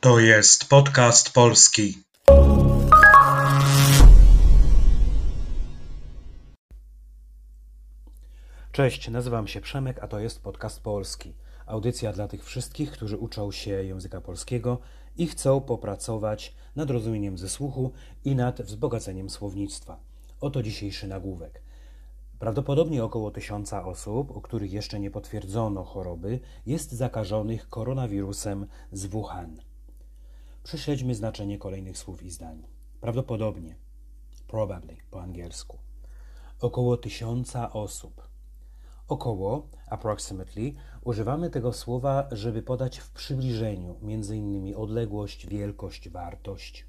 To jest podcast polski. Cześć, nazywam się Przemek, a to jest podcast polski. Audycja dla tych wszystkich, którzy uczą się języka polskiego i chcą popracować nad rozumieniem ze słuchu i nad wzbogaceniem słownictwa. Oto dzisiejszy nagłówek. Prawdopodobnie około tysiąca osób, u których jeszcze nie potwierdzono choroby, jest zakażonych koronawirusem z Wuhan. Prześledźmy znaczenie kolejnych słów i zdań. Prawdopodobnie, probably po angielsku. Około tysiąca osób. Około, approximately, używamy tego słowa, żeby podać w przybliżeniu, innymi odległość, wielkość, wartość.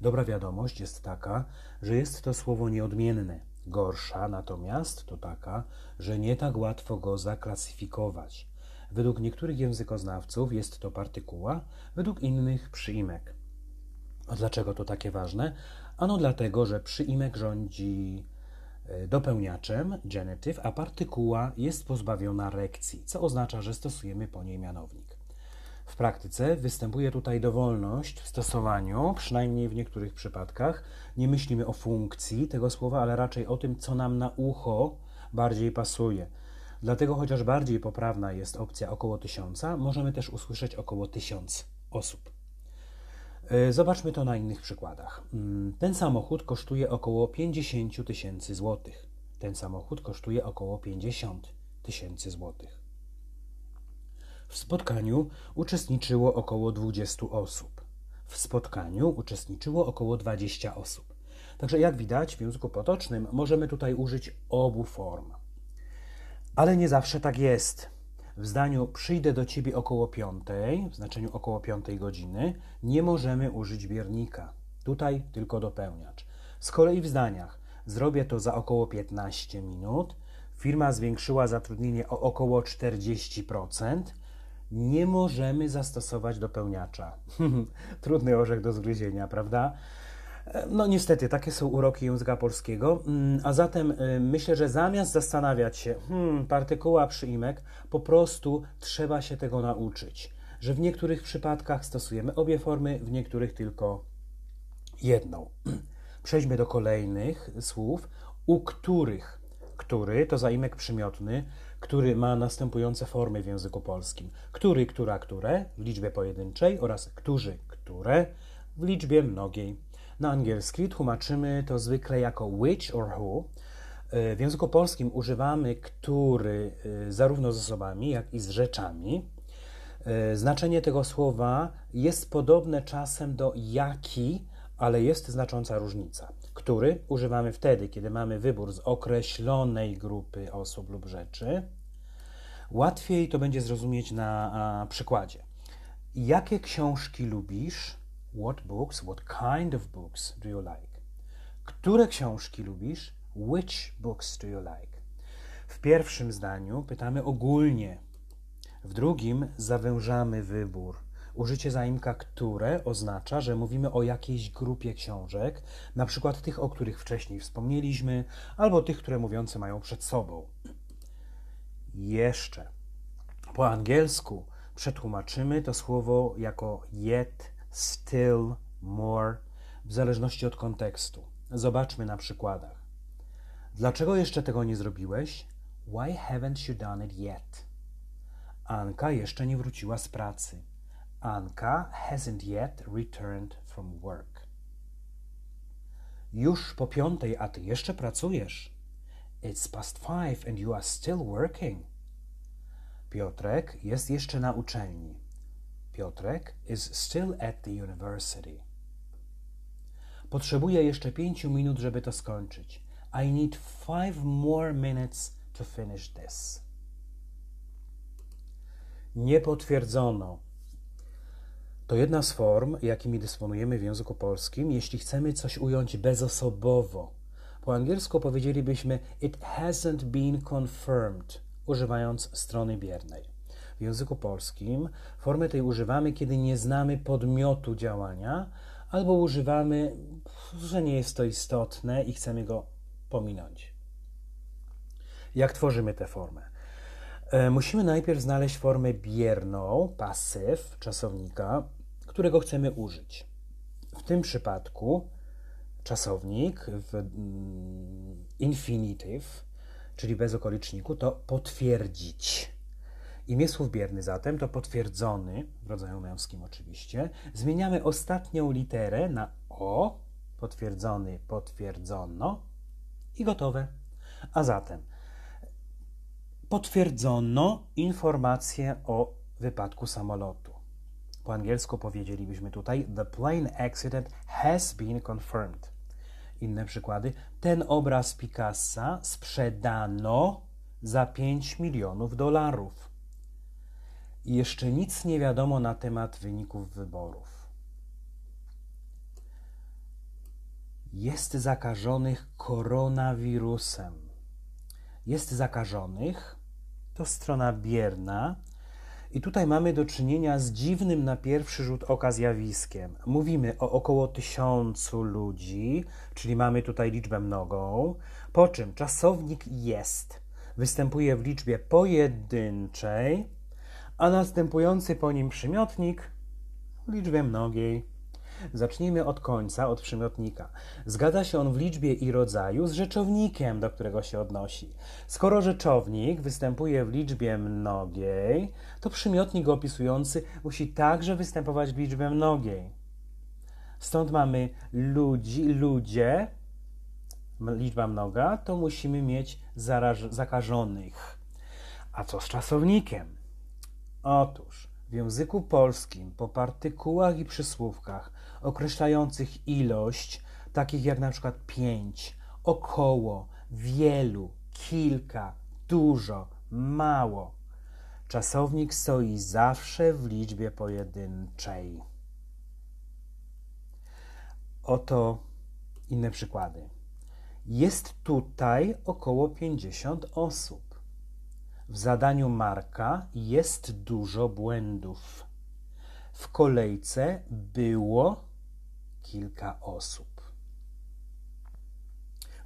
Dobra wiadomość jest taka, że jest to słowo nieodmienne. Gorsza natomiast to taka, że nie tak łatwo go zaklasyfikować. Według niektórych językoznawców jest to partykuła, według innych przyimek. A dlaczego to takie ważne? Ano dlatego, że przyimek rządzi e, dopełniaczem, genitive, a partykuła jest pozbawiona rekcji, co oznacza, że stosujemy po niej mianownik. W praktyce występuje tutaj dowolność w stosowaniu, przynajmniej w niektórych przypadkach. Nie myślimy o funkcji tego słowa, ale raczej o tym, co nam na ucho bardziej pasuje. Dlatego, chociaż bardziej poprawna jest opcja około tysiąca, możemy też usłyszeć około tysiąc osób. E, zobaczmy to na innych przykładach. Mm, ten samochód kosztuje około 50 tysięcy złotych. Ten samochód kosztuje około 50 tysięcy złotych. W spotkaniu uczestniczyło około 20 osób. W spotkaniu uczestniczyło około 20 osób. Także jak widać w języku potocznym możemy tutaj użyć obu form. Ale nie zawsze tak jest. W zdaniu przyjdę do ciebie około piątej, w znaczeniu około piątej godziny, nie możemy użyć biernika. Tutaj tylko dopełniacz. Z kolei w zdaniach zrobię to za około 15 minut, firma zwiększyła zatrudnienie o około 40%, nie możemy zastosować dopełniacza. Trudny orzech do zgryzienia, prawda? No niestety, takie są uroki języka polskiego, mm, a zatem y, myślę, że zamiast zastanawiać się, hmm, partykuła, przyimek, po prostu trzeba się tego nauczyć, że w niektórych przypadkach stosujemy obie formy, w niektórych tylko jedną. Przejdźmy do kolejnych słów, u których, który to zaimek przymiotny, który ma następujące formy w języku polskim. Który, która, które w liczbie pojedynczej oraz którzy, które w liczbie mnogiej. Na angielski tłumaczymy to zwykle jako which or who. E, w języku polskim używamy który e, zarówno z osobami, jak i z rzeczami. E, znaczenie tego słowa jest podobne czasem do jaki, ale jest znacząca różnica. Który używamy wtedy, kiedy mamy wybór z określonej grupy osób lub rzeczy. Łatwiej to będzie zrozumieć na przykładzie. Jakie książki lubisz? What books, what kind of books do you like? Które książki lubisz? Which books do you like? W pierwszym zdaniu pytamy ogólnie. W drugim zawężamy wybór. Użycie zaimka które oznacza, że mówimy o jakiejś grupie książek, na przykład tych, o których wcześniej wspomnieliśmy, albo tych, które mówiący mają przed sobą. Jeszcze. Po angielsku przetłumaczymy to słowo jako yet, still, more, w zależności od kontekstu. Zobaczmy na przykładach. Dlaczego jeszcze tego nie zrobiłeś? Why haven't you done it yet? Anka jeszcze nie wróciła z pracy. Anka hasn't yet returned from work. Już po piątej, a ty jeszcze pracujesz. It's past five and you are still working. Piotrek jest jeszcze na uczelni. Piotrek is still at the university. Potrzebuję jeszcze pięciu minut, żeby to skończyć. I need five more minutes to finish this. Nie potwierdzono. To jedna z form, jakimi dysponujemy w języku polskim, jeśli chcemy coś ująć bezosobowo. Po angielsku powiedzielibyśmy it hasn't been confirmed, używając strony biernej. W języku polskim formę tej używamy, kiedy nie znamy podmiotu działania, albo używamy, że nie jest to istotne i chcemy go pominąć. Jak tworzymy tę formę? E, musimy najpierw znaleźć formę bierną, pasyw czasownika, którego chcemy użyć. W tym przypadku czasownik w mm, infinitive, czyli bez okoliczniku, to potwierdzić. Imię słów bierny zatem to potwierdzony, w rodzaju męskim oczywiście. Zmieniamy ostatnią literę na o, potwierdzony, potwierdzono i gotowe. A zatem potwierdzono informację o wypadku samolotu. Po angielsku powiedzielibyśmy tutaj The plane accident has been confirmed. Inne przykłady. Ten obraz Picassa sprzedano za 5 milionów dolarów. Jeszcze nic nie wiadomo na temat wyników wyborów. Jest zakażonych koronawirusem. Jest zakażonych to strona bierna. I tutaj mamy do czynienia z dziwnym na pierwszy rzut oka zjawiskiem. Mówimy o około tysiącu ludzi, czyli mamy tutaj liczbę mnogą, po czym czasownik jest występuje w liczbie pojedynczej, a następujący po nim przymiotnik liczbie mnogiej. Zacznijmy od końca, od przymiotnika. Zgadza się on w liczbie i rodzaju z rzeczownikiem, do którego się odnosi. Skoro rzeczownik występuje w liczbie mnogiej, to przymiotnik opisujący musi także występować w liczbie mnogiej. Stąd mamy ludzi, ludzie, liczba mnoga, to musimy mieć zakażonych. A co z czasownikiem? Otóż w języku polskim po partykułach i przysłówkach określających ilość, takich jak na przykład pięć, około, wielu, kilka, dużo, mało, czasownik stoi zawsze w liczbie pojedynczej. Oto inne przykłady. Jest tutaj około 50 osób. W zadaniu Marka jest dużo błędów. W kolejce było kilka osób.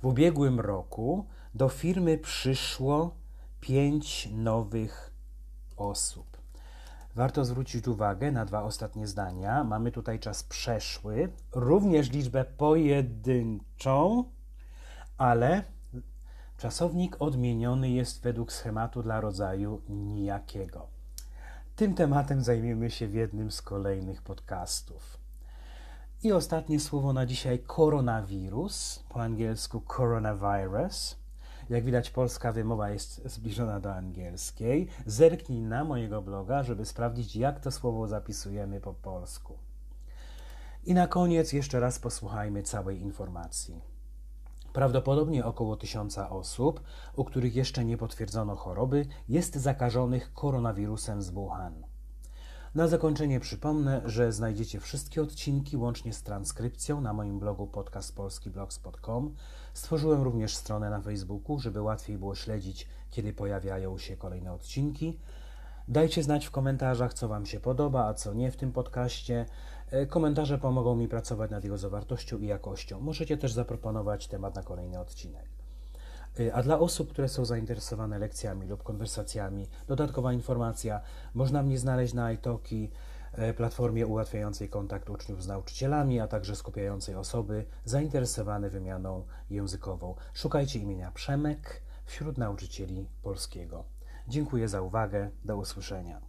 W ubiegłym roku do firmy przyszło pięć nowych osób. Warto zwrócić uwagę na dwa ostatnie zdania. Mamy tutaj czas przeszły, również liczbę pojedynczą, ale Czasownik odmieniony jest według schematu dla rodzaju nijakiego. Tym tematem zajmiemy się w jednym z kolejnych podcastów. I ostatnie słowo na dzisiaj koronawirus, po angielsku coronavirus. Jak widać, polska wymowa jest zbliżona do angielskiej. Zerknij na mojego bloga, żeby sprawdzić, jak to słowo zapisujemy po polsku. I na koniec jeszcze raz posłuchajmy całej informacji. Prawdopodobnie około tysiąca osób, u których jeszcze nie potwierdzono choroby, jest zakażonych koronawirusem z Wuhan. Na zakończenie przypomnę, że znajdziecie wszystkie odcinki łącznie z transkrypcją na moim blogu podcastpolskiblogspot.com. Stworzyłem również stronę na Facebooku, żeby łatwiej było śledzić, kiedy pojawiają się kolejne odcinki. Dajcie znać w komentarzach, co Wam się podoba, a co nie w tym podcaście. E, komentarze pomogą mi pracować nad jego zawartością i jakością. Możecie też zaproponować temat na kolejny odcinek. E, a dla osób, które są zainteresowane lekcjami lub konwersacjami, dodatkowa informacja, można mnie znaleźć na iTalki, e, platformie ułatwiającej kontakt uczniów z nauczycielami, a także skupiającej osoby zainteresowane wymianą językową. Szukajcie imienia Przemek wśród nauczycieli polskiego. Dziękuję za uwagę. Do usłyszenia.